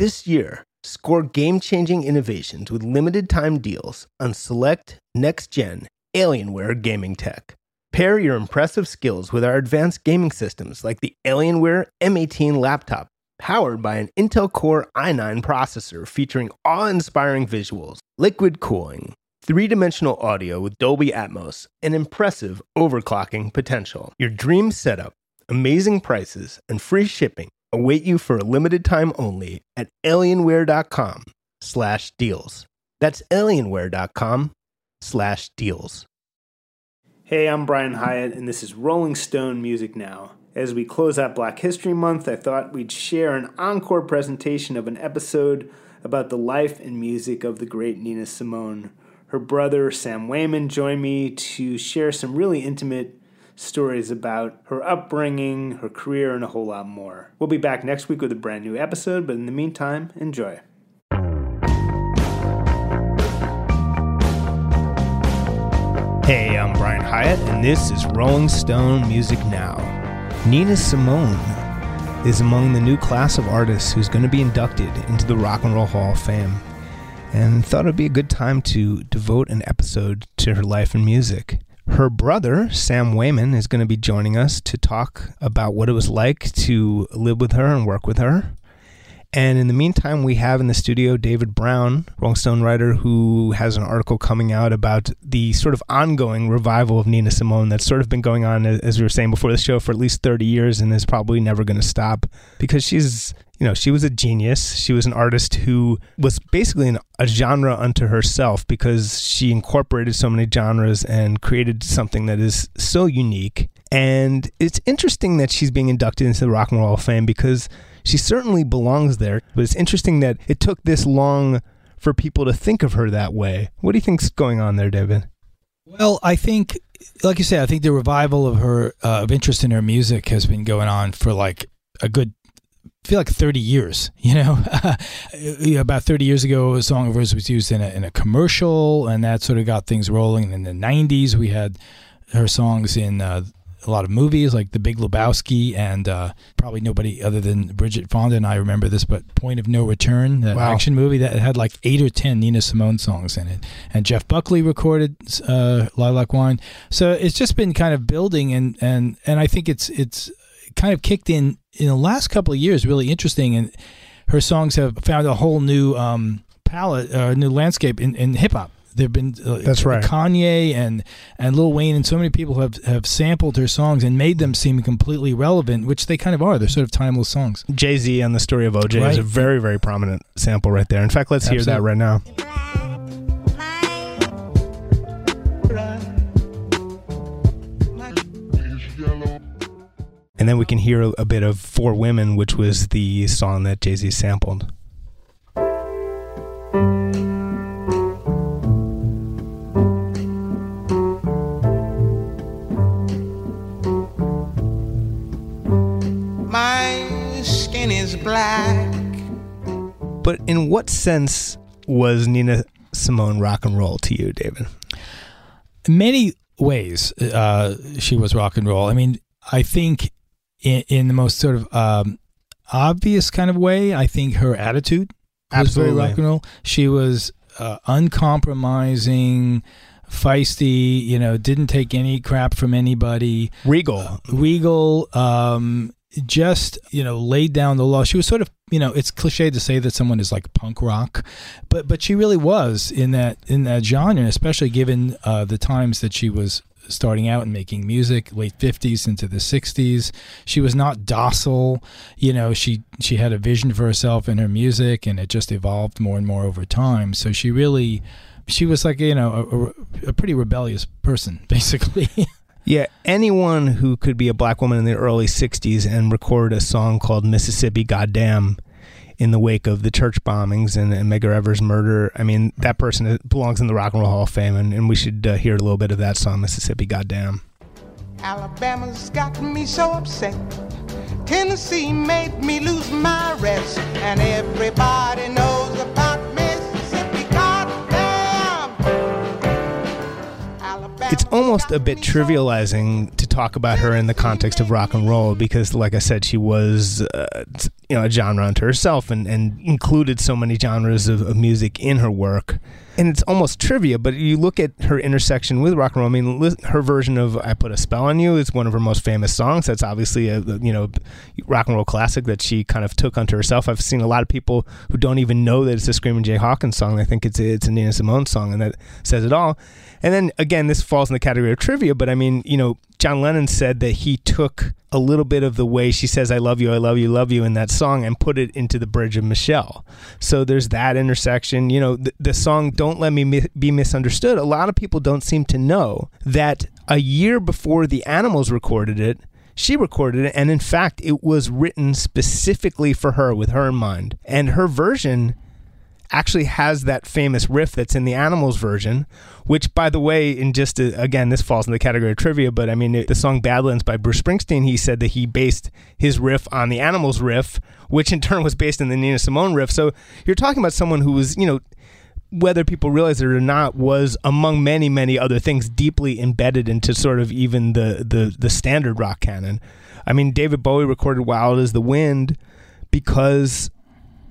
This year, score game changing innovations with limited time deals on select next gen Alienware gaming tech. Pair your impressive skills with our advanced gaming systems like the Alienware M18 laptop, powered by an Intel Core i9 processor featuring awe inspiring visuals, liquid cooling, three dimensional audio with Dolby Atmos, and impressive overclocking potential. Your dream setup, amazing prices, and free shipping await you for a limited time only at alienware.com slash deals. That's alienware.com slash deals. Hey, I'm Brian Hiatt, and this is Rolling Stone Music Now. As we close out Black History Month, I thought we'd share an encore presentation of an episode about the life and music of the great Nina Simone. Her brother, Sam Waymon, joined me to share some really intimate stories about her upbringing, her career, and a whole lot more. We'll be back next week with a brand new episode, but in the meantime, enjoy. Hey, I'm Brian Hiatt, and this is Rolling Stone Music Now. Nina Simone is among the new class of artists who's going to be inducted into the Rock and Roll Hall of Fame, and thought it'd be a good time to devote an episode to her life and music. Her brother, Sam Waymon, is going to be joining us to talk about what it was like to live with her and work with her. And in the meantime, we have in the studio David Browne, Rolling Stone writer, who has an article coming out about the sort of ongoing revival of Nina Simone that's sort of been going on, as we were saying before the show, for at least 30 years and is probably never going to stop because she's, you know, she was a genius. She was an artist who was basically an, a genre unto herself because she incorporated so many genres and created something that is so unique. And it's interesting that she's being inducted into the Rock and Roll Hall of Fame because she certainly belongs there. But it's interesting that it took this long for people to think of her that way. What do you think's going on there, David? Well, I think, like you said, I think the revival of her uh, of interest in her music has been going on for like a good feel like 30 years, you know, about 30 years ago, a song of hers was used in a, in a commercial and that sort of got things rolling. And In the 90s, we had her songs in uh, a lot of movies like The Big Lebowski and uh, probably nobody other than Bridget Fonda and I remember this, but Point of No Return, that wow. action movie that had like eight or ten Nina Simone songs in it, and Jeff Buckley recorded uh, Lilac Wine. So it's just been kind of building, and and and I think it's it's kind of kicked in in the last couple of years, really interesting, and her songs have found a whole new um, palette, uh, new landscape in, in hip hop There've been uh, that's right. Kanye and and Lil Wayne and so many people have have sampled her songs and made them seem completely relevant, which they kind of are. They're sort of timeless songs. Jay Z and the story of OJ right. is a very very prominent sample right there. In fact, let's Absolutely. hear that right now. Then we can hear a, a bit of Four Women, which was the song that Jay Z sampled. My skin is black. But in what sense was Nina Simone rock and roll to you, David? Many ways, uh, she was rock and roll. I mean, I think in, in the most sort of um, obvious kind of way, I think her attitude was Absolutely. very rock and roll. She was uh, uncompromising, feisty. You know, didn't take any crap from anybody. Regal, uh, regal. Um, just you know laid down the law she was sort of you know it's cliche to say that someone is like punk rock but but she really was in that in that genre especially given uh, the times that she was starting out and making music late 50s into the 60s she was not docile you know she she had a vision for herself in her music and it just evolved more and more over time. So she really she was like you know a, a pretty rebellious person basically. Yeah, anyone who could be a black woman in the early 60s and record a song called Mississippi Goddam in the wake of the church bombings and, and Evers' murder, I mean, that person belongs in the Rock and Roll Hall of Fame, and, and we should uh, hear a little bit of that song, Mississippi Goddam. Alabama's got me so upset. Tennessee made me lose my rest, and everybody knows it's almost a bit trivializing to talk about her in the context of rock and roll because, like I said, she was uh, you know a genre unto herself and, and included so many genres of, of music in her work and it's almost trivia, but you look at her intersection with rock and roll. I mean, her version of "I Put a Spell on You" is one of her most famous songs. That's obviously a you know rock and roll classic that she kind of took unto herself. I've seen a lot of people who don't even know that it's a Screaming Jay Hawkins song. They think it's it's a Nina Simone song, and that says it all. And then again, this falls in the category of trivia, but I mean, you know, John Lennon said that he took a little bit of the way she says, I love you, I love you, love you in that song and put it into the bridge of Michelle. So there's that intersection. You know, the, the song Don't Let Me Mi- Be Misunderstood, a lot of people don't seem to know that a year before the Animals recorded it, she recorded it. And in fact, it was written specifically for her with her in mind. And her version actually has that famous riff that's in the Animals version, which, by the way, in just a, again, this falls in the category of trivia, but I mean, it, the song Badlands by Bruce Springsteen, he said that he based his riff on the Animals riff, which in turn was based in the Nina Simone riff. So you're talking about someone who was, you know, whether people realize it or not, was among many, many other things deeply embedded into sort of even the the, the standard rock canon. I mean, David Bowie recorded "Wild Is the Wind" because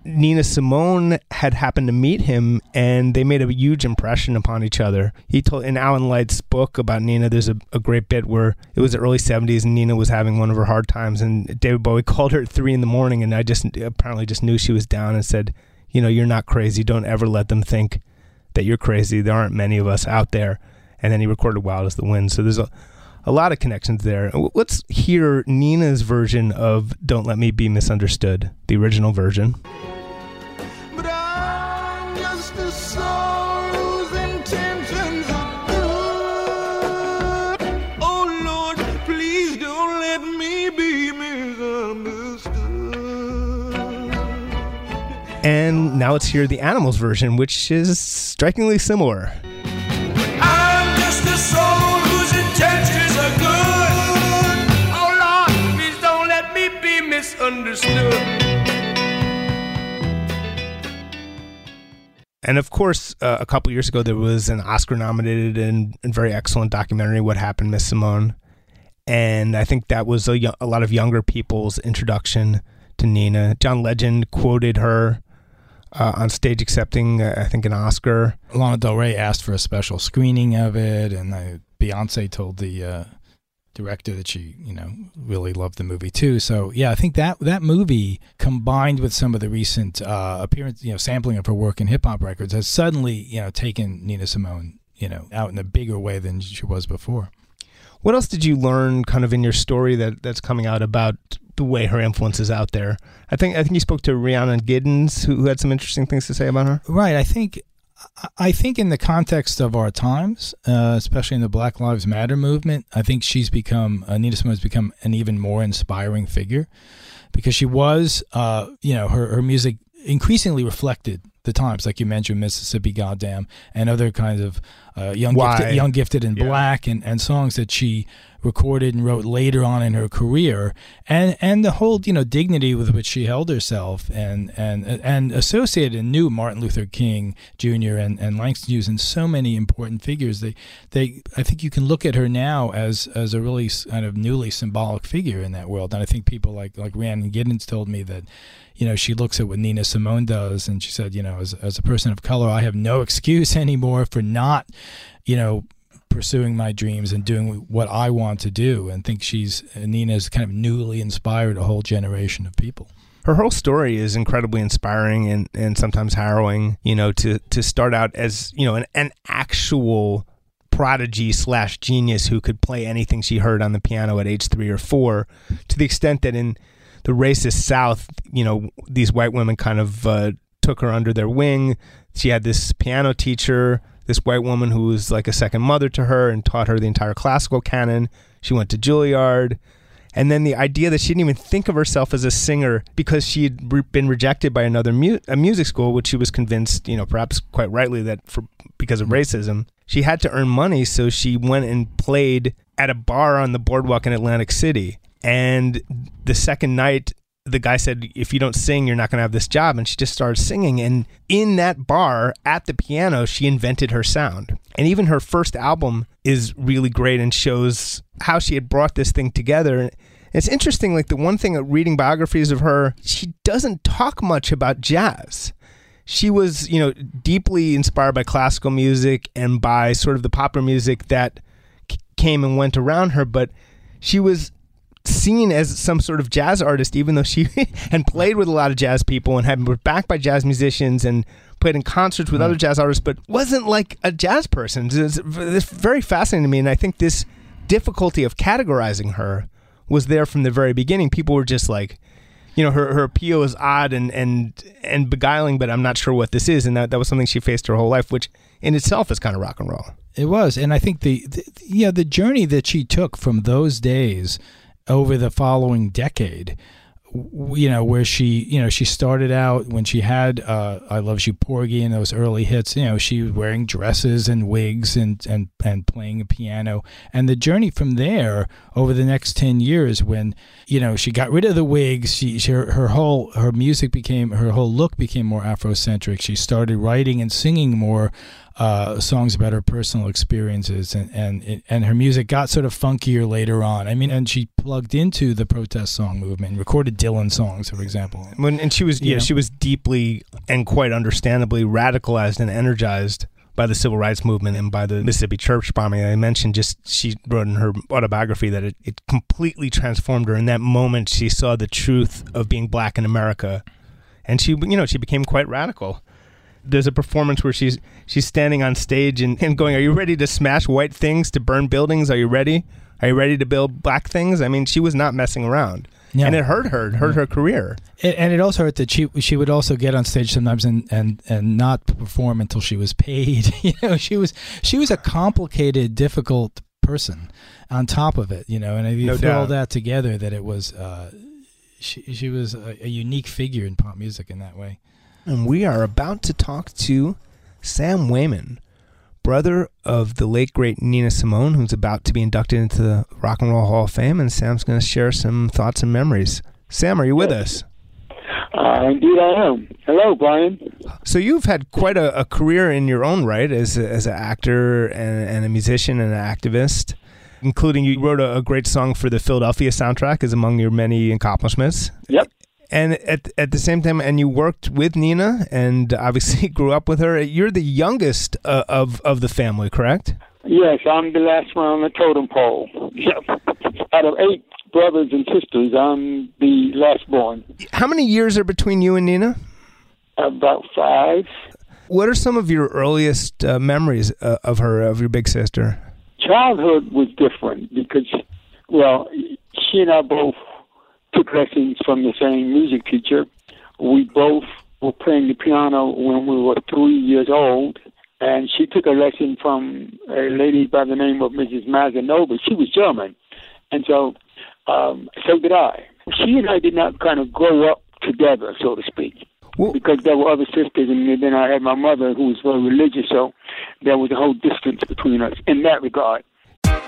Nina Simone had happened to meet him and they made a huge impression upon each other. He told in Alan Light's book about Nina, there's a, a great bit where it was the early 70s and Nina was having one of her hard times and David Bowie called her at three in the morning and I just apparently just knew she was down and said, you know, you're not crazy. Don't ever let them think that you're crazy. There aren't many of us out there. And then he recorded Wild Is the Wind. So there's a, a lot of connections there. Let's hear Nina's version of Don't Let Me Be Misunderstood, the original version. And now let's hear the Animals version, which is strikingly similar. And of course, uh, a couple years ago, there was an Oscar nominated and, and, very excellent documentary, What Happened, Miss Simone. And I think that was a, a lot of younger people's introduction to Nina. John Legend quoted her uh, on stage accepting, uh, I think, an Oscar. Lana Del Rey asked for a special screening of it, and uh, Beyonce told the uh, director that she, you know, really loved the movie too. So yeah, I think that that movie combined with some of the recent uh, appearance, you know, sampling of her work in hip hop records has suddenly, you know, taken Nina Simone, you know, out in a bigger way than she was before. What else did you learn, kind of, in your story that that's coming out about the way her influence is out there. I think I think you spoke to Rhiannon Giddens, who, who had some interesting things to say about her. Right. I think I think in the context of our times, uh, especially in the Black Lives Matter movement, I think she's become Anita Simone has become an even more inspiring figure because she was, uh, you know, her her music increasingly reflected the times, like you mentioned, Mississippi Goddam, and other kinds of uh, young, gifted, young gifted in yeah. black, and, and songs that she recorded and wrote later on in her career, and and the whole you know dignity with which she held herself, and and and associated and knew Martin Luther King Jr. and and Langston Hughes and so many important figures. They they I think you can look at her now as as a really kind of newly symbolic figure in that world, and I think people like like Rhiannon Giddens told me that you know, she looks at what Nina Simone does, and she said, you know, as, as a person of color, I have no excuse anymore for not, you know, pursuing my dreams and doing what I want to do. And think she's Nina's kind of newly inspired a whole generation of people. Her whole story is incredibly inspiring and, and sometimes harrowing. You know, to to start out as you know an, an actual prodigy slash genius who could play anything she heard on the piano at age three or four, to the extent that in the racist South, you know, these white women kind of uh, took her under their wing. She had this piano teacher this white woman who was like a second mother to her and taught her the entire classical canon. She went to Juilliard. And then the idea that she didn't even think of herself as a singer because she had re- been rejected by another mu- a music school, which she was convinced, you know, perhaps quite rightly that for because of mm-hmm. racism, she had to earn money. So she went and played at a bar on the boardwalk in Atlantic City. And the second night, the guy said, if you don't sing, you're not going to have this job. And she just started singing. And in that bar at the piano, she invented her sound. And even her first album is really great and shows how she had brought this thing together. It's interesting, like the one thing at reading biographies of her, she doesn't talk much about jazz. She was, you know, deeply inspired by classical music and by sort of the popular music that c- came and went around her, but she was seen as some sort of jazz artist, even though she and played with a lot of jazz people and had been backed by jazz musicians and played in concerts with mm. other jazz artists, but wasn't like a jazz person. It's, it's very fascinating to me, and I think this difficulty of categorizing her was there from the very beginning. People were just like, you know, her her appeal is odd and and and beguiling, but I'm not sure what this is, and that, that was something she faced her whole life, which in itself is kind of rock and roll. It was, and I think the, the yeah the journey that she took from those days over the following decade you know where she you know she started out when she had uh, I Love You Porgy and those early hits you know she was wearing dresses and wigs and and and playing a piano. And the journey from there over the next 10 years when you know she got rid of the wigs she, she her, her whole her music became her whole look became more afrocentric. She started writing and singing more uh, songs about her personal experiences, and, and and her music got sort of funkier later on. I mean, and she plugged into the protest song movement, recorded Dylan songs, for example. When and she was yeah, she was deeply and quite understandably radicalized and energized by the civil rights movement and by the Mississippi church bombing. I mentioned just she wrote in her autobiography that it, it completely transformed her. In that moment, she saw the truth of being black in America, and she you know she became quite radical there's a performance where she's she's standing on stage and, and going, "Are you ready to smash white things to burn buildings? Are you ready? Are you ready to build black things?" I mean, she was not messing around. Yeah. And it hurt her, it hurt her career. It, and it also hurt that she she would also get on stage sometimes and, and, and not perform until she was paid. you know, she was she was a complicated, difficult person. On top of it, you know, and if you no throw all that together, that it was uh, she she was a, a unique figure in pop music in that way and we are about to talk to Sam Waymon, brother of the late great Nina Simone, who's about to be inducted into the Rock and Roll Hall of Fame, and Sam's going to share some thoughts and memories. Sam, are you with us? Uh, indeed, I am. Hello, Brian. So you've had quite a, a career in your own right as a, as an actor and, and, a musician and an activist, including you wrote a, a, great song for the Philadelphia soundtrack, is among your many accomplishments. Yep and at at the same time, and you worked with Nina, and obviously grew up with her. You're the youngest uh, of of the family, correct? Yes, I'm the last one on the totem pole. Yep. Out of eight brothers and sisters, I'm the last born. How many years are between you and Nina? About five. What are some of your earliest uh, memories uh, of her, of your big sister? Childhood was different because, well, she and I both took lessons from the same music teacher. We both were playing the piano when we were three years old, and she took a lesson from a lady by the name of Mrs. Mazanova. She was German, and so um, so did I. She and I did not kind of grow up together, so to speak. Well, because there were other sisters, and then I had my mother who was very religious, so there was a whole distance between us in that regard.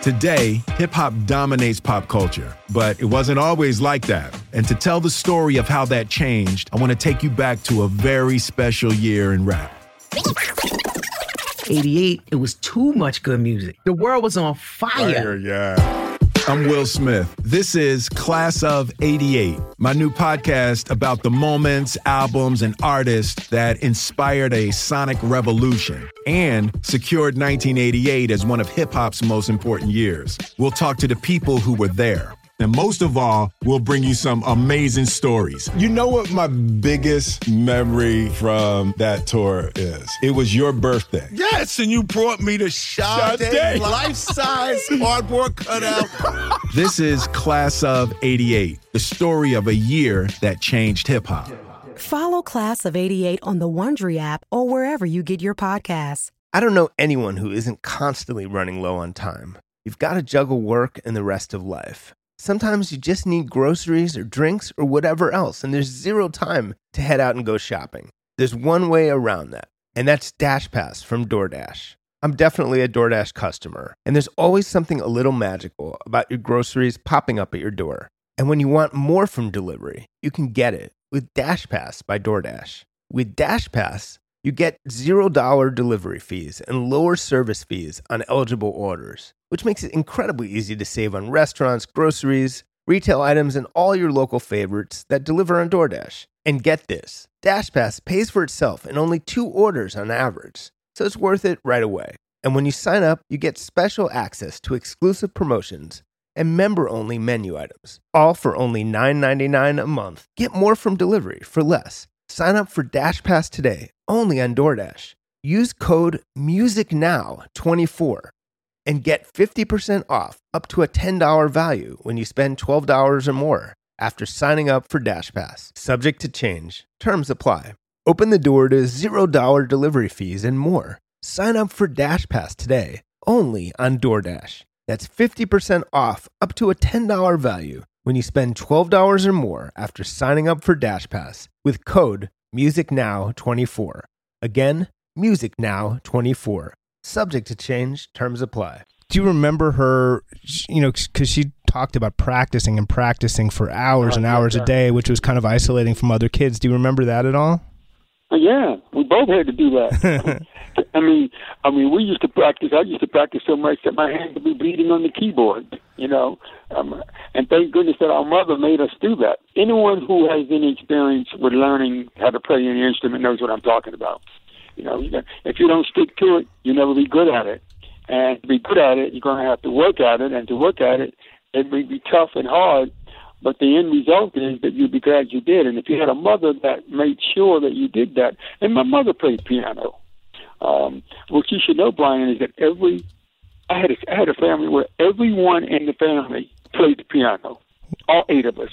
Today, hip hop dominates pop culture, but it wasn't always like that. And to tell the story of how that changed, I want to take you back to a very special year in rap. 88, it was too much good music. The world was on fire. Fire, yeah. I'm Will Smith. This is Class of 88, my new podcast about the moments, albums, and artists that inspired a sonic revolution and secured 1988 as one of hip hop's most important years. We'll talk to the people who were there and most of all, we'll bring you some amazing stories. You know what my biggest memory from that tour is? It was your birthday. Yes, and you brought me the Sade life-size cardboard cutout. this is Class of 88, the story of a year that changed hip hop. Follow Class of 88 on the Wondery app or wherever you get your podcasts. I don't know anyone who isn't constantly running low on time. You've got to juggle work and the rest of life. Sometimes you just need groceries or drinks or whatever else, and there's zero time to head out and go shopping. There's one way around that, and that's DashPass from DoorDash. I'm definitely a DoorDash customer, and there's always something a little magical about your groceries popping up at your door. And when you want more from delivery, you can get it with DashPass by DoorDash. With DashPass, you get $0 delivery fees and lower service fees on eligible orders which makes it incredibly easy to save on restaurants, groceries, retail items, and all your local favorites that deliver on DoorDash. And get this DashPass pays for itself in only two orders on average, so it's worth it right away. And when you sign up, you get special access to exclusive promotions and member only menu items, all for only $9.99 a month. Get more from delivery for less. Sign up for DashPass today, only on DoorDash. Use code MUSICNOW24 and get 50% off up to a $10 value when you spend $12 or more after signing up for DashPass. Subject to change. Terms apply. Open the door to $0 delivery fees and more. Sign up for DashPass today, only on DoorDash. That's 50% off up to a $10 value when you spend $12 or more after signing up for DashPass with code MUSICNOW24. Again, MUSICNOW24. Subject to change, terms apply. Do you remember her, you know, because she talked about practicing and practicing for hours oh, and hours a day, which was kind of isolating from other kids. Do you remember that at all? Yeah, we both had to do that. I mean, I mean, we used to practice. I used to practice so much that my hands would be bleeding on the keyboard. You know, um, and thank goodness that our mother made us do that. Anyone who has any experience with learning how to play any instrument knows what I'm talking about. You know, if you don't stick to it, you never be good at it. And to be good at it, you're going to have to work at it. And to work at it, it may be tough and hard, but the end result is that you'd be glad you did. And if you had a mother that made sure that you did that, and my mother played piano. Um, what you should know, Brian, is that every I had a, I had a family where everyone in the family played the piano, all eight of us,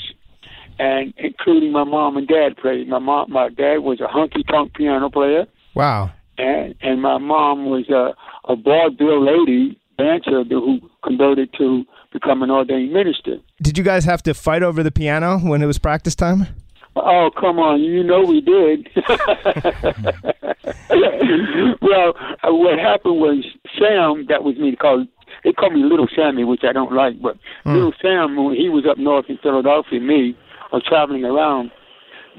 and including my mom and dad played. My mom, my dad was a honky tonk piano player. Wow. And and my mom was a a vaudeville lady dancer who converted to become an ordained minister. Did you guys have to fight over the piano when it was practice time? Oh, come on. You know we did. well, uh, what happened was Sam, that was me, called, they called me Little Sammy, which I don't like, but mm. Little Sam, when he was up north in Philadelphia, me, or traveling around,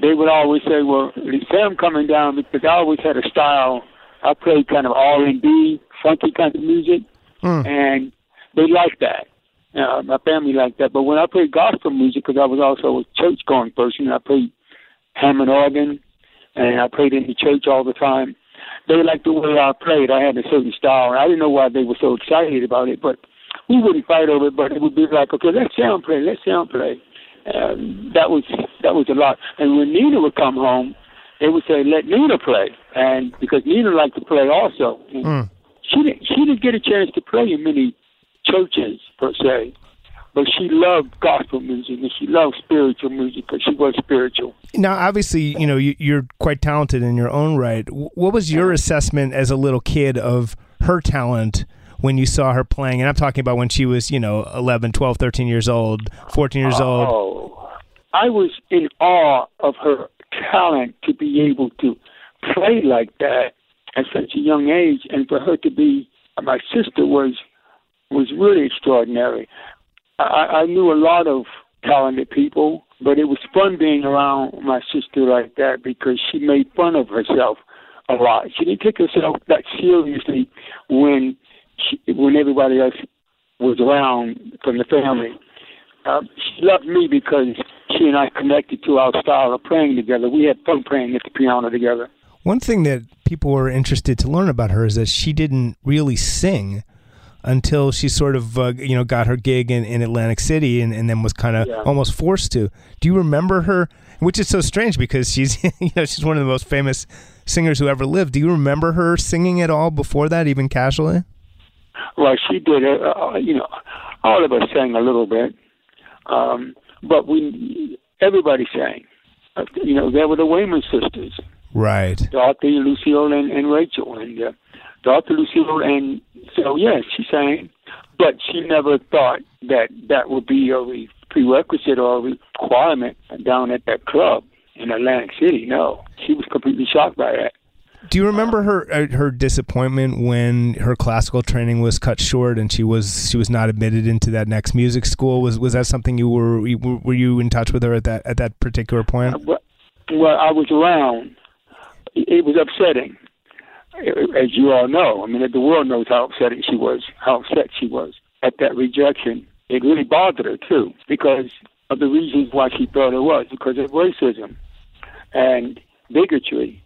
they would always say, well, Sam coming down? Because I always had a style. I played kind of R&B, funky kind of music, mm. and they liked that. Uh, my family liked that. But when I played gospel music, because I was also a church going person, I played Hammond organ, and I played in the church all the time. They liked the way I played. I had a certain style, and I didn't know why they were so excited about it. But we wouldn't fight over it. But it would be like, okay, let's sound play, let's sound play. Um, that was that was a lot. And when Nina would come home, they would say, "Let Nina play," and because Nina liked to play also. Mm. She didn't she didn't get a chance to play in many churches per se, but she loved gospel music and she loved spiritual music because she was spiritual. Now, obviously, you know you're quite talented in your own right. What was your assessment as a little kid of her talent? when you saw her playing and i'm talking about when she was you know 11 12 13 years old 14 years old oh i was in awe of her talent to be able to play like that at such a young age and for her to be my sister was was really extraordinary. I, I knew a lot of talented people, but it was fun being around my sister like that because she made fun of herself a lot. She didn't take herself that seriously when she, when everybody else was around from the family. Uh, she loved me because she and I connected to our style of playing together. We had fun playing at the piano together. One thing that people were interested to learn about her is that she didn't really sing until she sort of uh, you know got her gig in, in Atlantic City and, and then was kind of yeah. almost forced to. Do you remember her? Which is so strange because she's you know she's one of the most famous singers who ever lived. Do you remember her singing at all before that, even casually? Well, she did. Uh, uh you know, all of us sang a little bit, um, but we everybody sang. Uh, you know, there were the Waymon sisters, right? Dorothy, Lucille, and, and Rachel, and uh, Dorothy Lucille and so yes, she sang, but she never thought that that would be a prerequisite or a requirement down at that club in Atlantic City. No, she was completely shocked by that. Do you remember her uh, her disappointment when her classical training was cut short and she was she was not admitted into that next music school? Was was that something you were were you in touch with her at that at that particular point? well, well I was around. It was upsetting as you all know. I mean, the world knows how upsetting she was, how upset she was at that rejection. it really bothered her too because of the reasons why she thought it was because of racism and bigotry.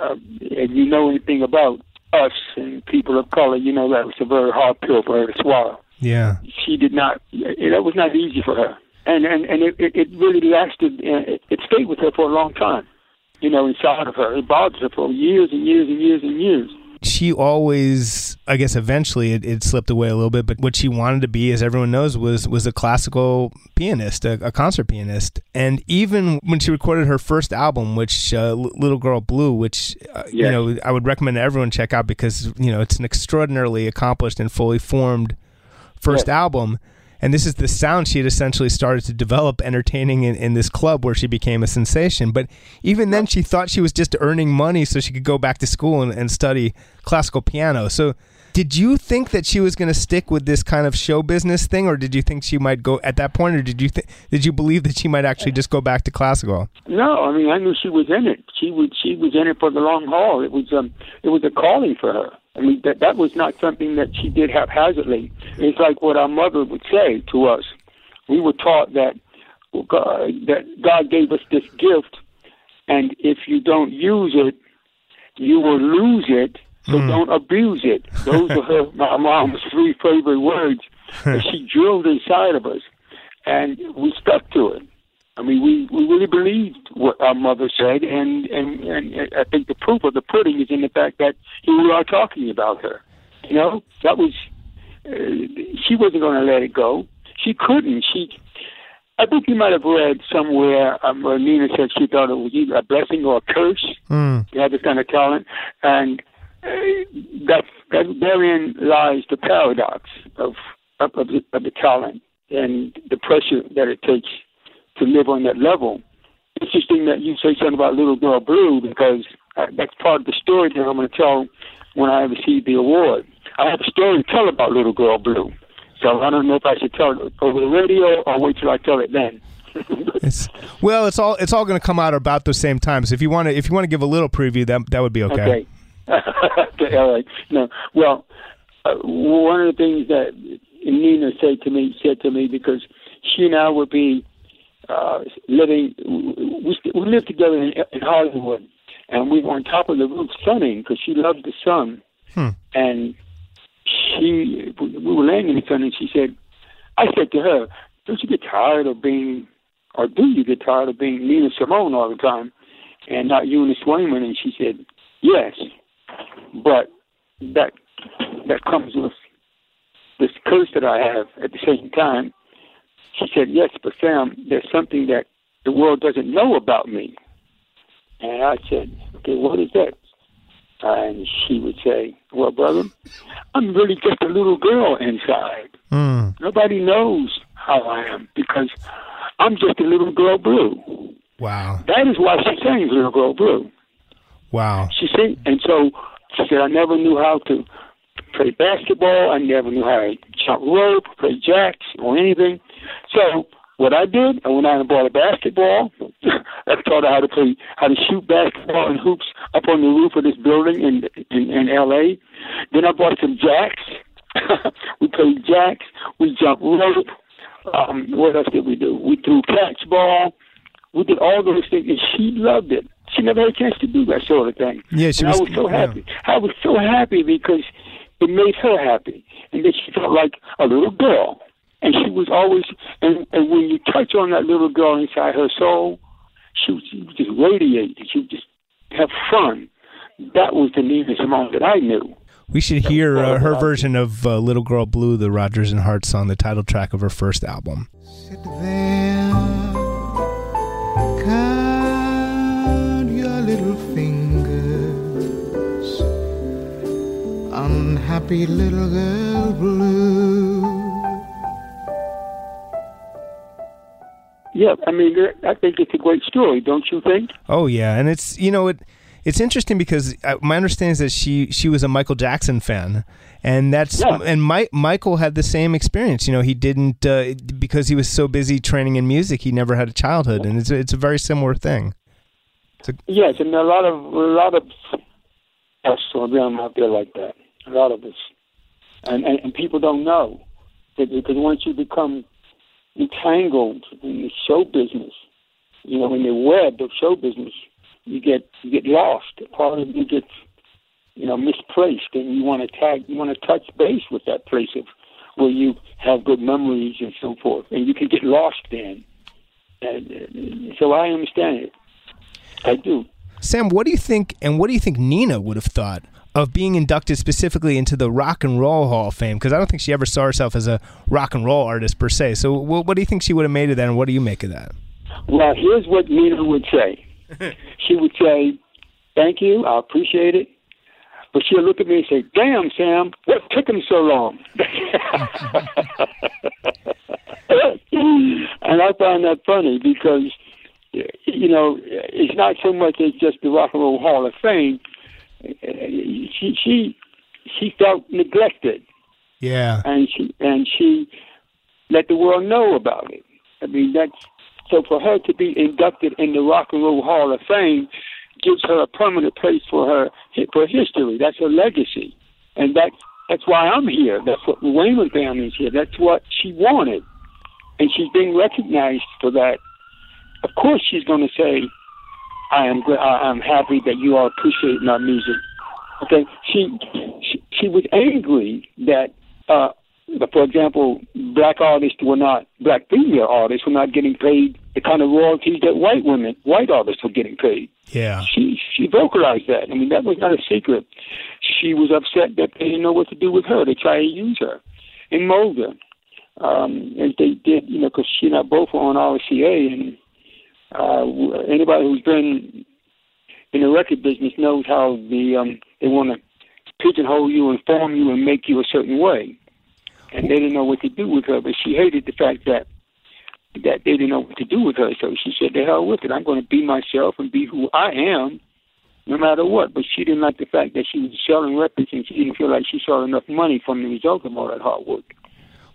Uh, and you know anything about us and people of color, you know that was a very hard pill for her to swallow. Yeah. She did not. That was not easy for her, and and and it it really lasted. uh, it stayed with her for a long time. You know, inside of her, it bothered her for years and years and years and years. She always, I guess, eventually it, it slipped away a little bit. But what she wanted to be, as everyone knows, was was a classical pianist, a, a concert pianist. And even when she recorded her first album, which uh, L- Little Girl Blue, which uh, you know I would recommend everyone check out because you know it's an extraordinarily accomplished and fully formed first Yes. album. And this is the sound she had essentially started to develop entertaining in, in this club where she became a sensation. But even then, she thought she was just earning money so she could go back to school and, and study classical piano. So, did you think that she was going to stick with this kind of show business thing, or did you think she might go at that point, or did you th- did you believe that she might actually just go back to classical? No, I mean I knew she was in it. She was she was in it for the long haul. It was um it was a calling for her. I mean that that was not something that she did haphazardly. It's like what our mother would say to us. We were taught that God, that God gave us this gift, and if you don't use it, you will lose it. So hmm. don't abuse it. Those are her my mom's three favorite words that she drilled inside of us, and we stuck to it. I mean, we, we really believed what our mother said, and, and, and I think the proof of the pudding is in the fact that here we are talking about her. You know, that was, uh, she wasn't going to let it go. She couldn't. She, I think you might have read somewhere um, where Nina said she thought it was either a blessing or a curse. Mm. You have this kind of talent, and uh, that, that therein lies the paradox of of, of, the, of the talent and the pressure that it takes to live on that level. Interesting that you say something about Little Girl Blue because that's part of the story that I'm going to tell when I receive the award. I have a story to tell about Little Girl Blue, so I don't know if I should tell it over the radio or wait till I tell it then. It's well, it's all it's all going to come out about the same time. So if you want to if you want to give a little preview, that that would be okay. Okay. okay. All right. No. Well, uh, one of the things that Nina said to me said to me because she and I would be uh, living. We we lived together in, in Hollywood, and we were on top of the roof sunning because she loved the sun. Hmm. And she, we were laying in the sun, and she said, I said to her, "Don't you get tired of being, or do you get tired of being Nina Simone all the time, and not Eunice Waymon?" And she said, "Yes." but that that comes with this curse that I have at the same time. She said, Yes, but Sam, there's something that the world doesn't know about me. And I said, Okay, what is that? And she would say, Well, brother, I'm really just a little girl inside. Mm. Nobody knows how I am because I'm just a little girl blue. Wow. That is why she sings Little Girl Blue. Wow. She said, and so she said, I never knew how to play basketball. I never knew how to jump rope, play jacks, or anything. So what I did, I went out and bought a basketball. I taught her how to play, how to shoot basketball and hoops up on the roof of this building in in, in L.A. Then I bought some jacks. we played jacks. We jumped rope. Um, what else did we do? We threw catch ball. We did all those things, and she loved it. She never had a chance to do that sort of thing. Yeah, she and was- I was so yeah. happy. I was so happy because it made her happy, and then she felt like a little girl. And she was always, and, and when you touch on that little girl inside her soul, she would, she would just radiate. She would just have fun. That was the Nina Simone that I knew. We should hear uh, her version of uh, "Little Girl Blue," the Rodgers and Hart song, the title track of her first album. Sit there, count your little fingers, unhappy little girl blue. Yeah, I mean, I think it's a great story, don't you think? Oh yeah, and it's you know it it's interesting because uh, my understanding is that she she was a Michael Jackson fan, and that's Yeah. and Mi- Michael had the same experience. You know, he didn't uh, because he was so busy training in music, he never had a childhood, and it's a, it's a very similar thing. Yes, and a lot of a lot of us or them out there like that. A lot of us, and and, and people don't know. Because once you become entangled in the show business, you know, in the web of show business, you get you get lost. Part of you gets, you know, misplaced, and you want to tag, you want to touch base with that place of where you have good memories and so forth, and you can get lost then. And, uh, so I understand it. I do. Sam, what do you think, and what do you think Nina would have thought of being inducted specifically into the Rock and Roll Hall of Fame? Because I don't think she ever saw herself as a rock and roll artist per se. So, what, what do you think she would have made of that, and what do you make of that? Well, here's what Nina would say. she would say, "Thank you, I appreciate it," but she'll look at me and say, "Damn, Sam, what took him so long?" and I find that funny because you know it's not so much as just the Rock and Roll Hall of Fame. She she she felt neglected, Yeah. and she and she let the world know about it. I mean that's so for her to be inducted in the Rock and Roll Hall of Fame gives her a permanent place for her for history. That's her legacy, and that's that's why I'm here. That's what the Waymon family is here. That's what she wanted, and she's being recognized for that. Of course, she's going to say, "I am I'm happy that you are appreciating our music." Okay, she she, she was angry that. uh for example, black artists were not, black female artists were not getting paid the kind of royalties that white women, white artists were getting paid. Yeah. She she vocalized that. I mean, that was not a secret. She was upset that they didn't know what to do with her. They tried to use her and mold her, um, as they did, you know, because she and I both were on RCA, and uh, anybody who's been in the record business knows how the um, they want to pigeonhole you and form you and make you a certain way and they didn't know what to do with her. But she hated the fact that that they didn't know what to do with her. So she said, "The hell with it! I'm going to be myself and be who I am, no matter what." But she didn't like the fact that she was selling records and she didn't feel like she saw enough money from the result of all that hard work.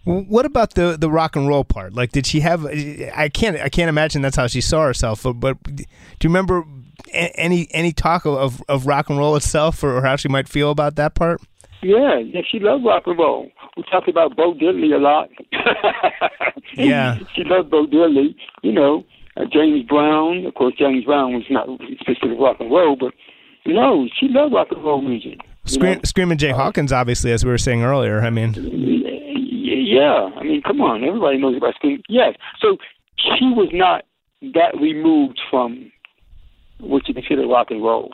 What about the the rock and roll part? Like, did she have? I can't I can't imagine that's how she saw herself. But, but do you remember any any talk of of rock and roll itself, or how she might feel about that part? Yeah, yeah, she loved rock and roll. We talked about Bo Diddley a lot. Yeah. she loved Bo Diddley. You know, uh, James Brown. Of course, James Brown was not specific rock and roll, but no, she loved rock and roll music. Scream. Screaming Jay Hawkins, obviously, as we were saying earlier. I mean, Yeah, I mean, come on, everybody knows about Scream. Yes, so she was not that removed from what you consider rock and roll.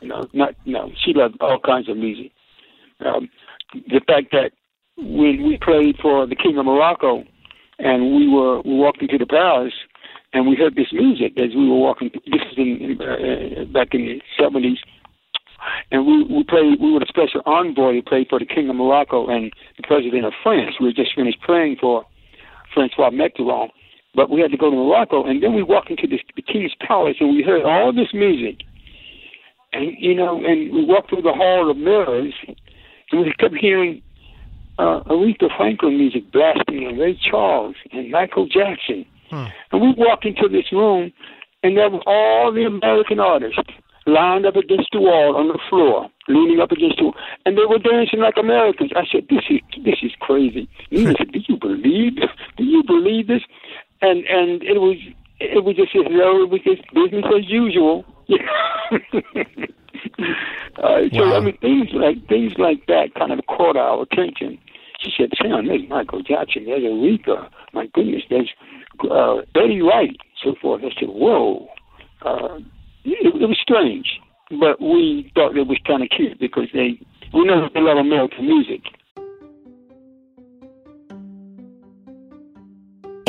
You know, not no. She loved all kinds of music. Um, the fact that when we played for the King of Morocco, and we were we walked into the palace, and we heard this music as we were walking. This is in uh, back in the seventies, and we we played. We were the special envoy to played for the King of Morocco and the President of France. We just finished praying for Francois Mitterrand, but we had to go to Morocco, and then we walked into this, the King's palace, and we heard all this music, and you know, and we walked through the Hall of Mirrors, and we kept hearing uh, Aretha Franklin music blasting, and Ray Charles, and Michael Jackson. And we walked into this room, and there were all the American artists lined up against the wall on the floor, leaning up against the wall, and they were dancing like Americans. I said, "This is this is crazy." Nina said, "Do you believe? This? Do you believe this?" And and it was it was just as though it was just business as usual. uh, so I mean, things like things like that kind of caught our attention. She said, "Sam, there's Michael Jackson, there's Aretha. My goodness, there's uh, Betty Wright, so forth." I said, "Whoa." Uh, it, it was strange, but we thought it was kind of cute because they we know they love American music.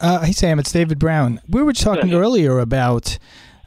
Uh, hey Sam, it's David Browne. We were talking earlier about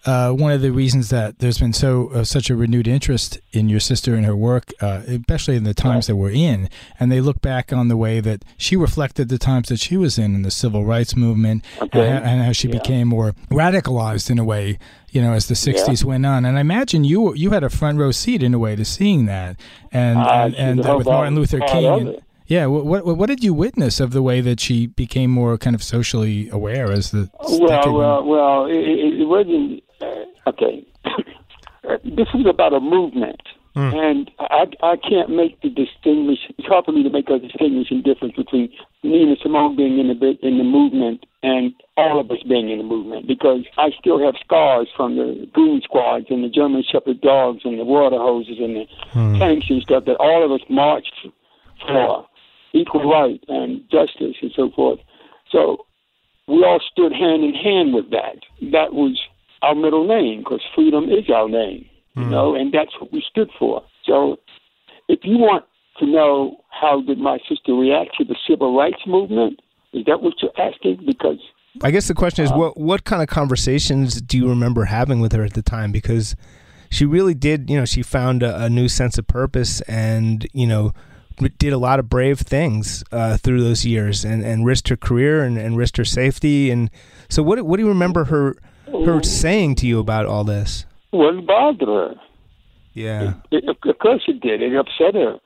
uh, one of the reasons that there's been so uh, such a renewed interest in your sister and her work, uh, especially in the times that we're in, and they look back on the way that she reflected the times that she was in in the civil rights movement, Okay. and, and how she Yeah. became more radicalized in a way, you know, as the '60s went on. And I imagine you you had a front row seat in a way to seeing that, and and, and with Martin Luther King. Of and- it. yeah, what, what what did you witness of the way that she became more kind of socially aware as the uh, decade Well, well, well, it, it wasn't uh, okay. this is about a movement, hmm. and I I can't make the distinguish. It's hard for me to make a distinguishing difference between Nina Simone being in the in the movement and all of us being in the movement because I still have scars from the goon squads and the German Shepherd dogs and the water hoses and the hmm. tanks and stuff that all of us marched for equal right and justice and so forth. So we all stood hand in hand with that. That was our middle name because freedom is our name, you hmm. know, and that's what we stood for. So if you want to know how did my sister react to the civil rights movement, is that what you're asking? Because I guess the question is uh-huh. what what kind of conversations do you remember having with her at the time? Because she really did, you know, she found a, a new sense of purpose and you know did a lot of brave things uh, through those years and, and risked her career and, and risked her safety and so what what do you remember her her saying to you about all this? wouldn't bother her. Yeah. It, of of course it did. It upset her.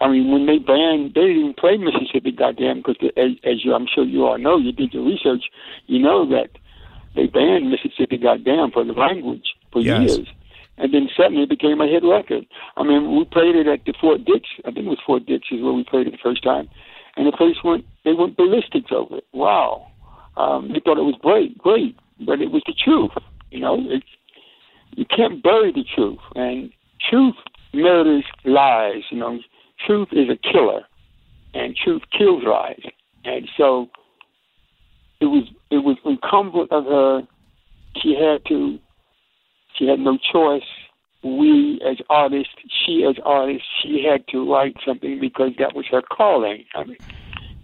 I mean, when they banned, they didn't even play Mississippi Goddam because, as, as you, I'm sure you all know, you did your research, you know that they banned Mississippi Goddam for the language for Yes. years. And then suddenly it became a hit record. I mean, we played it at the Fort Dix. I think it was Fort Dix is where we played it the first time. And the place went, they went ballistics over it. Wow. Um, they thought it was great, great. But it was the truth. You know, it's, you can't bury the truth. And truth murders lies. You know, truth is a killer, and truth kills lies. And so it was it was incumbent of her. She had to. She had no choice. We as artists, she as artists, she had to write something because that was her calling. I mean,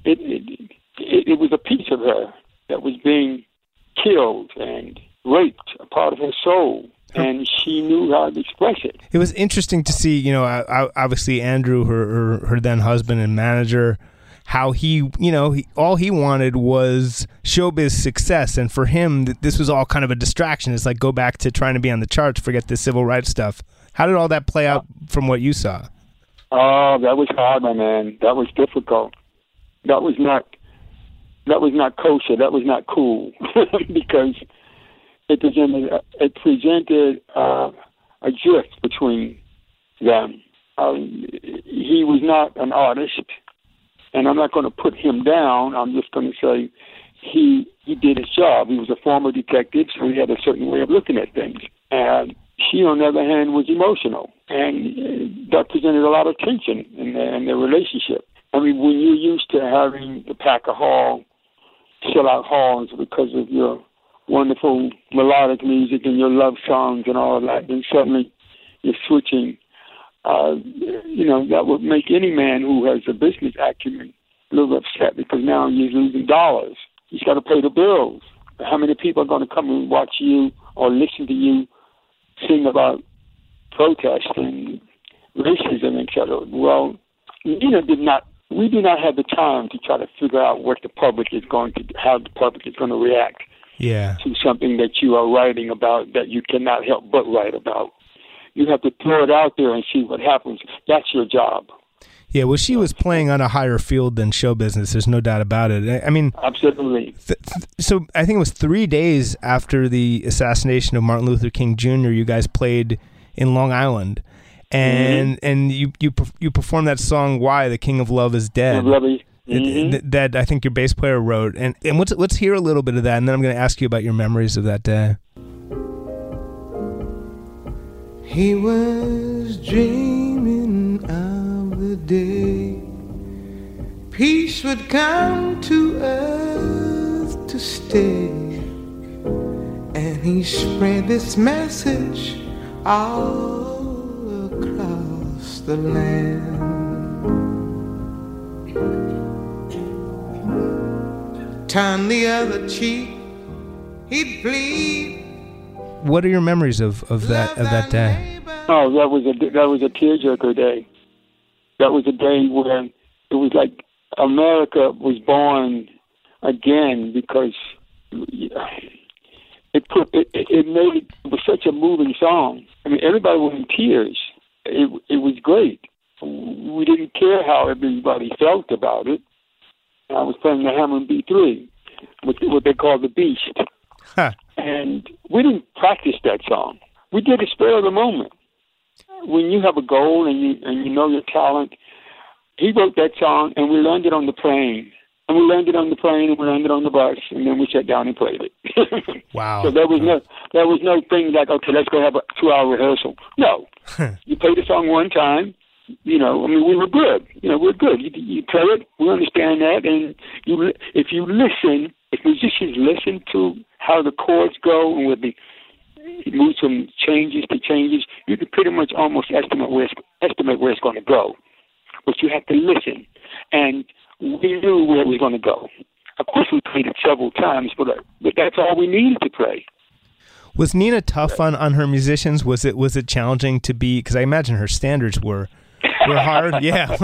it it, it, it was a piece of her that was being killed and raped, a part of her soul, oh. and she knew how to express it. It was interesting to see, you know, obviously Andrew, her, her her then husband and manager, how he, you know, he, all he wanted was showbiz success, and for him, this was all kind of a distraction. It's like go back to trying to be on the charts, forget the civil rights stuff. How did all that play out from what you saw? Oh, that was hard, my man. That was difficult. That was not. That was not kosher. That was not cool because it presented it presented uh, a drift between them. Um, he was not an artist, and I'm not going to put him down. I'm just going to say he he did his job. He was a former detective, so he had a certain way of looking at things. And she, on the other hand, was emotional, and uh, that presented a lot of tension in their, in their relationship. I mean, when you're used to having the Packer Hall sell out halls because of your wonderful melodic music and your love songs and all that, then suddenly you're switching. Uh, you know, that would make any man who has a business acumen a little upset because now he's losing dollars. He's got to pay the bills. How many people are going to come and watch you or listen to you sing about protest and racism? Well, Nina did not. We do not have the time to try to figure out what the public is going to, how the public is going to react. Yeah. to something that you are writing about that you cannot help but write about. You have to throw it out there and see what happens. That's your job. Yeah, well, she was playing on a higher field than show business. There's no doubt about it. I, mean, Absolutely. th- th- so I think it was three days after the assassination of Martin Luther King Jr. You guys played in Long Island, and and you you you performed that song "Why the King of Love Is Dead." Love is- Th- Mhm. th- That I think your bass player wrote, and and let's let's hear a little bit of that, and then I'm going to ask you about your memories of that day. He was dreaming of the day peace would come to earth to stay. And he spread this message all across the land. Turn the other cheek, he'd plead. What are your memories of, of that of that day? Oh, that was a that was a tearjerker day. That was a day when it was like America was born again because it put it, it made it was such a moving song. I mean, everybody was in tears. It it was great. We didn't care how everybody felt about it. I was playing the Hammond B3, what, what they call the Beast, Huh. And we didn't practice that song. We did it spur of the moment. When you have a goal and you and you know your talent, he wrote that song and we learned it on the plane. And we learned it on the plane and we learned it on the bus and then we sat down and played it. Wow. So there was no there was no thing like, okay, let's go have a two hour rehearsal. No. you play the song one time, you know, I mean we were good. You know, we're good. You, you play it, we understand that and you if you listen, if musicians listen to how the chords go and with the it moves from changes to changes, you can pretty much almost estimate where it's, estimate where it's going to go. But you have to listen, and we knew where it was going to go. Of course, we played it several times, but uh, but that's all we needed to play. Was Nina tough on, on her musicians? Was it was it challenging to be? Because I imagine her standards were were hard. Yeah,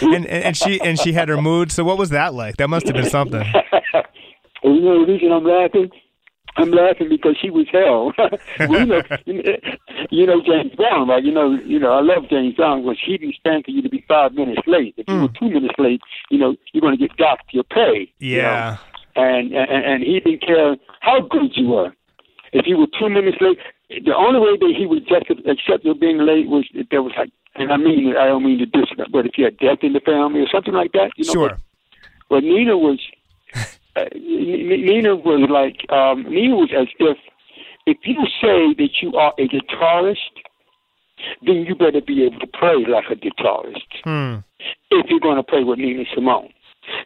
and, and and she and she had her mood. So what was that like? That must have been something. And you know the reason I'm laughing? I'm laughing because she was hell. well, you know, you know James Brown, right? You know, you know, I love James Brown, but he didn't stand for you to be five minutes late. If you were mm. two minutes late, you know, you're going to get docked your pay. you know. Yeah. and, and and he didn't care how good you were. If you were two minutes late, the only way that he would just accept your being late was if there was like, and I mean, I don't mean to disrespect, but if you had death in the family or something like that, you know. Sure. But, but Nina was, Nina was like, um, Nina was as if, if you say that you are a guitarist, then you better be able to play like a guitarist Hmm. if you're going to play with Nina Simone.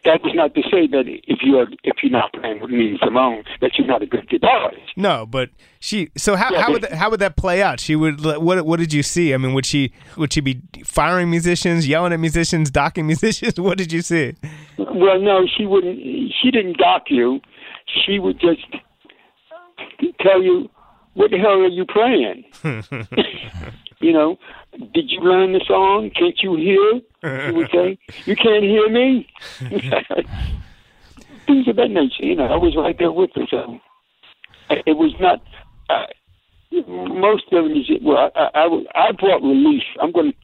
That was not to say that if you're if you're not playing with Nina Simone that you're not a good guitarist. No, but she. So how, how would that, how would that play out? She would. What what did you see? I mean, would she would she be firing musicians, yelling at musicians, docking musicians? What did you see? Well, no, she wouldn't. She didn't dock you. She would just tell you, "What the hell are you playing?" you know, did you learn the song? Can't you hear? She would say, "You can't hear me." Things of that nature. You know, I was right there with her. So it was not. Uh, most of it is well. I, I, I brought relief. I'm going to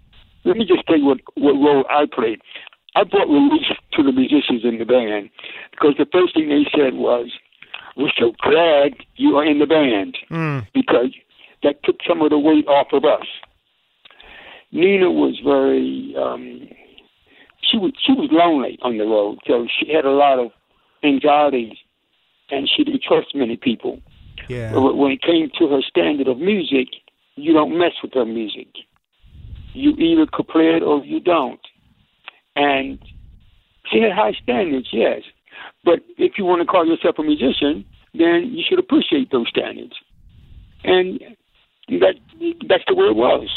let me just tell you what what role I played. I brought relief to the musicians in the band because the first thing they said was, "We're so glad you are in the band Mm. because that took some of the weight off of us." Nina was very. Um, she was she was lonely on the road, so she had a lot of anxieties, and she didn't trust many people. Yeah. But when it came to her standard of music, you don't mess with her music. You either could play it or you don't. And she had high standards, yes. But if you want to call yourself a musician, then you should appreciate those standards. And that that's the way it was.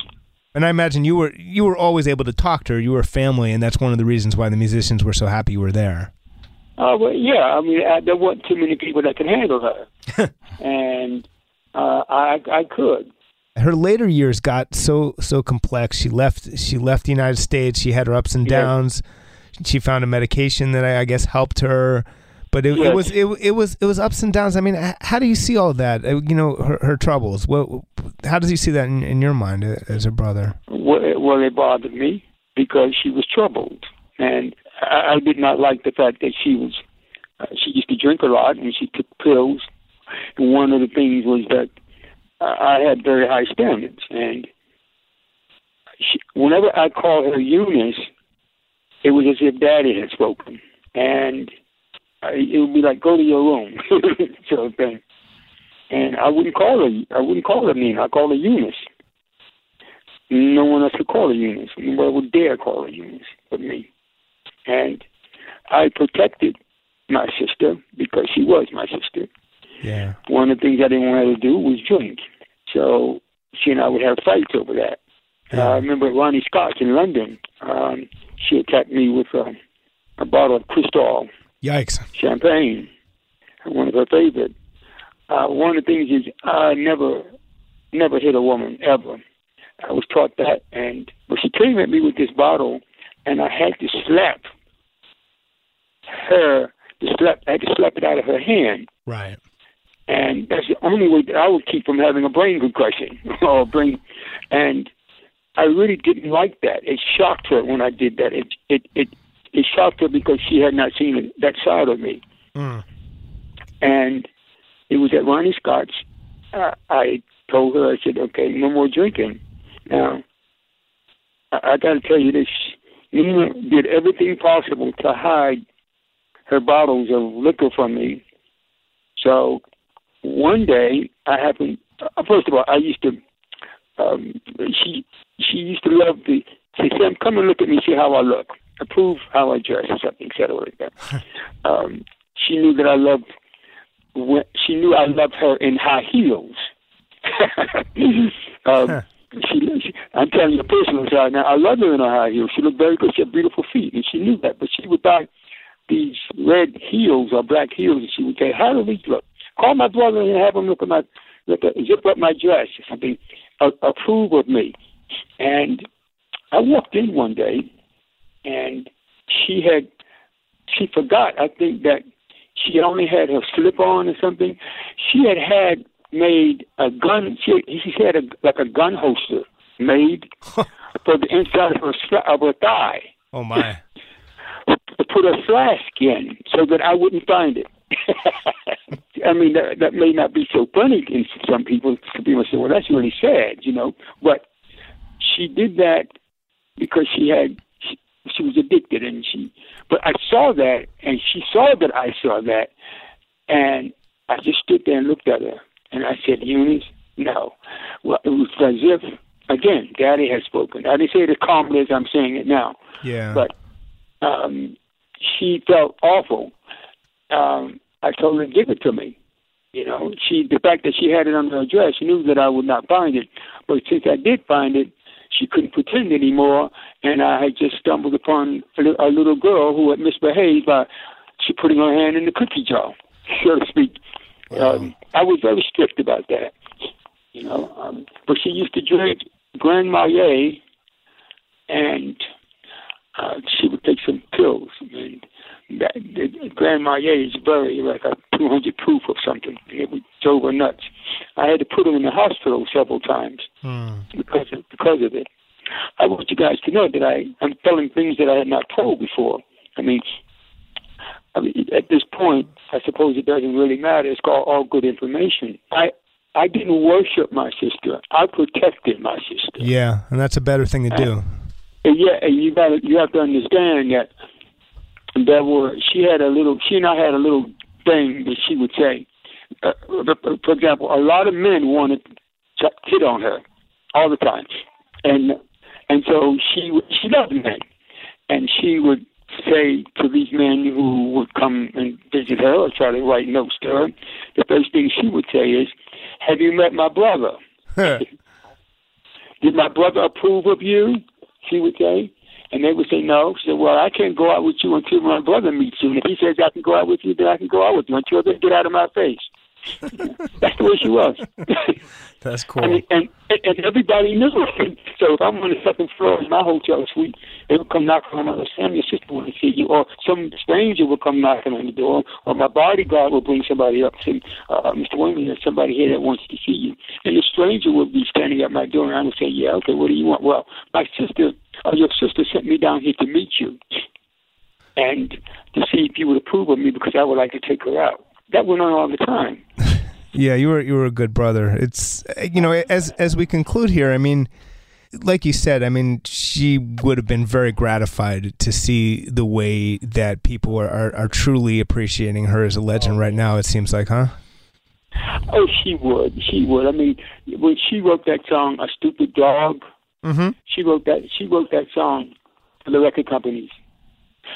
And I imagine you were you were always able to talk to her. You were family, and that's one of the reasons why the musicians were so happy you were there. Uh, well, yeah, I mean, I, there weren't too many people that could handle her, and uh, I I could. Her later years got so so complex. She left she left the United States. She had her ups and Yeah. downs. She found a medication that I, I guess helped her. But it, it was it, it was it was ups and downs. I mean, h- how do you see all that? Uh, You know, her, her troubles. What? How does you see that in, in your mind uh, as a brother? Well, it bothered me because she was troubled, and I, I did not like the fact that she was. Uh, she used to drink a lot, and she took pills. And one of the things was that I I had very high standards, and she, whenever I called her Eunice, it was as if Daddy had spoken, and it would be like, "Go to your room," sort of thing. And I wouldn't call her. I wouldn't call her Nina. I call her Eunice. No one else could call her Eunice. Nobody would dare call her Eunice but me. And I protected my sister because she was my sister. Yeah. One of the things I didn't want her to do was drink. So she and I would have fights over that. Uh, I remember Ronnie Scott in London. Um, she attacked me with a, a bottle of Cristal Yikes. champagne, one of her favorite. Uh, one of the things is I never, never hit a woman ever. I was taught that, and but she came at me with this bottle, and I had to slap her. To slap, I had to slap it out of her hand, Right. and that's the only way that I would keep from having a brain concussion or brain. And I really didn't like that. It shocked her when I did that. It it it it shocked her because she had not seen that side of me Mm. and it was at Ronnie Scott's. Uh, I told her, I said, okay, no more drinking. Now, I, I got to tell you this. Nina did everything possible to hide her bottles of liquor from me. So one day, I happened. Uh, first of all, I used to. Um, she she used to love the. She said, "Sam, come and look at me, see how I look, approve how I dress, or something, et cetera, like that." um, she knew that I loved. She knew I loved her in high heels. um, she, she, I'm telling you a personal side now. I love her in her high heels. She looked very good. She had beautiful feet, and she knew that. But she would buy these red heels or black heels, and she would say, "How do these look?" Call my brother and have him look at my look at zip up my dress or something. Uh, approve of me. And I walked in one day, and she had she forgot. I think that she only had her slip on or something. She had had made a gun. She she had a like a gun holster made for the inside of her of her thigh Oh my. to put a flask in so that I wouldn't find it. I mean, that, that may not be so funny to some people. Some people say, "Well, that's really sad," you know. But she did that because she had she, was addicted, and she. But I saw that, and she saw that I saw that, and I just stood there and looked at her, and I said, "Eunice, no." Well, it was as if again, Daddy had spoken. I didn't say it as calmly as I'm saying it now Yeah. but um, she felt awful. Um, I told her to give it to me. You know, she the fact that she had it under her dress, she knew that I would not find it. But since I did find it, she couldn't pretend anymore, and I had just stumbled upon a, little girl who had misbehaved by she putting her hand in the cookie jar, so to speak. Um, I was very strict about that. You know, um, but she used to drink Grand Marnier, and uh, she would take some pills. And that, the Grand Marnier is very like a 200 proof of something. It drove her nuts. I had to put her in the hospital several times hmm. because of, because of it. I want you guys to know that I I'm telling things that I had not told before. I mean, I mean at this point, I suppose it doesn't really matter. It's called all good information. I I didn't worship my sister. I protected my sister. Yeah, and that's a better thing to do. And yeah, and you got you have to understand that there were she had a little she and I had a little thing that she would say. Uh, for example, a lot of men wanted to hit on her all the time, and and so she she loved men, and she would say to these men who would come and visit her or try to write notes to her, the first thing she would say is, "Have you met my brother?" Did my brother approve of you? She would say. And they would say no. She said, Well, I can't go out with you until my brother meets you. And if he says I can go out with you, then I can go out with you until they get out of my face. That's the way she was. That's cool. I mean, and, and everybody knew. So if I'm on the second floor in my hotel suite, they would come knock on my door, Sam, your sister want to see you. Or some stranger will come knocking on the door, or my bodyguard will bring somebody up and say, uh, Mr. Waymon, there's somebody here that wants to see you. And the stranger will be standing at my door, and I will say, yeah, okay, what do you want? Well, my sister, uh, your sister sent me down here to meet you and to see if you would approve of me because I would like to take her out. That went on all the time. Yeah, you were you were a good brother. It's you know as as we conclude here, I mean, like you said, I mean, she would have been very gratified to see the way that people are are, are truly appreciating her as a legend right now. It seems like, huh? Oh, she would. She would. I mean, when she wrote that song, "A Stupid Dog," mm-hmm. she wrote that. She wrote that song for the record companies.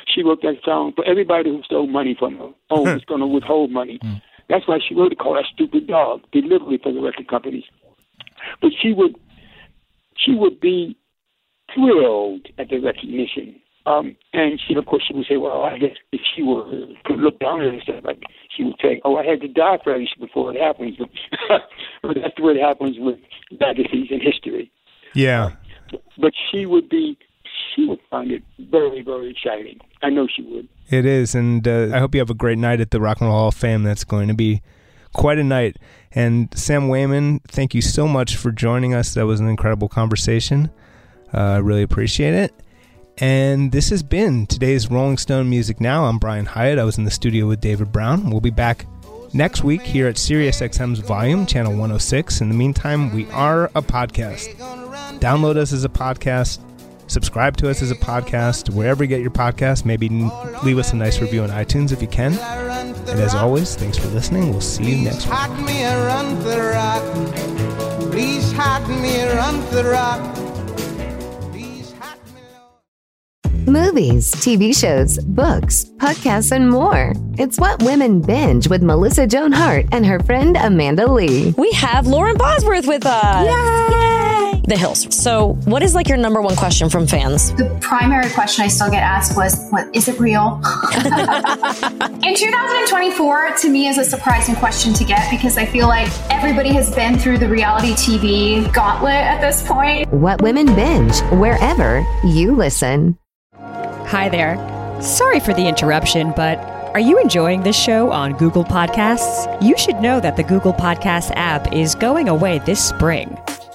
She wrote that song for everybody who stole money from her. Oh, was going to withhold money. Mm. That's why she wrote it called "A Stupid Dog," deliberately for the record companies. But she would, she would be thrilled at the recognition. Um, and she, of course, she would say, "Well, I guess if she were could look down at it and stuff, like she would say, "Oh, I had to die for this before it happens." but that's what happens with legacies in history. Yeah. But she would be, she would find it very, very exciting. I know she would. It is, and uh, I hope you have a great night at the Rock and Roll Hall of Fame. That's going to be quite a night. And Sam Waymon, thank you so much for joining us. That was an incredible conversation. Uh, I really appreciate it. And this has been today's Rolling Stone Music Now. I'm Brian Hiatt. I was in the studio with David Browne. We'll be back next week here at SiriusXM's Volume, Channel 106. In the meantime, we are a podcast. Download us as a podcast. Subscribe to us as a podcast wherever you get your podcast. Maybe leave us a nice review on iTunes if you can. And as always, thanks for listening. We'll see you next week. Hide me around the rock. Please hide me around the rock. Movies, TV shows, books, podcasts, and more. It's what women binge with Melissa Joan Hart and her friend Amanda Lee. We have Lauren Bosworth with us. Yay! The Hills. So, what is like your number one question from fans? The primary question I still get asked was, "What is it real?" In 2024, to me, is a surprising question to get because I feel like everybody has been through the reality TV gauntlet at this point. What women binge wherever you listen. Hi there. Sorry for the interruption, but are you enjoying this show on Google Podcasts? You should know that the Google Podcasts app is going away this spring.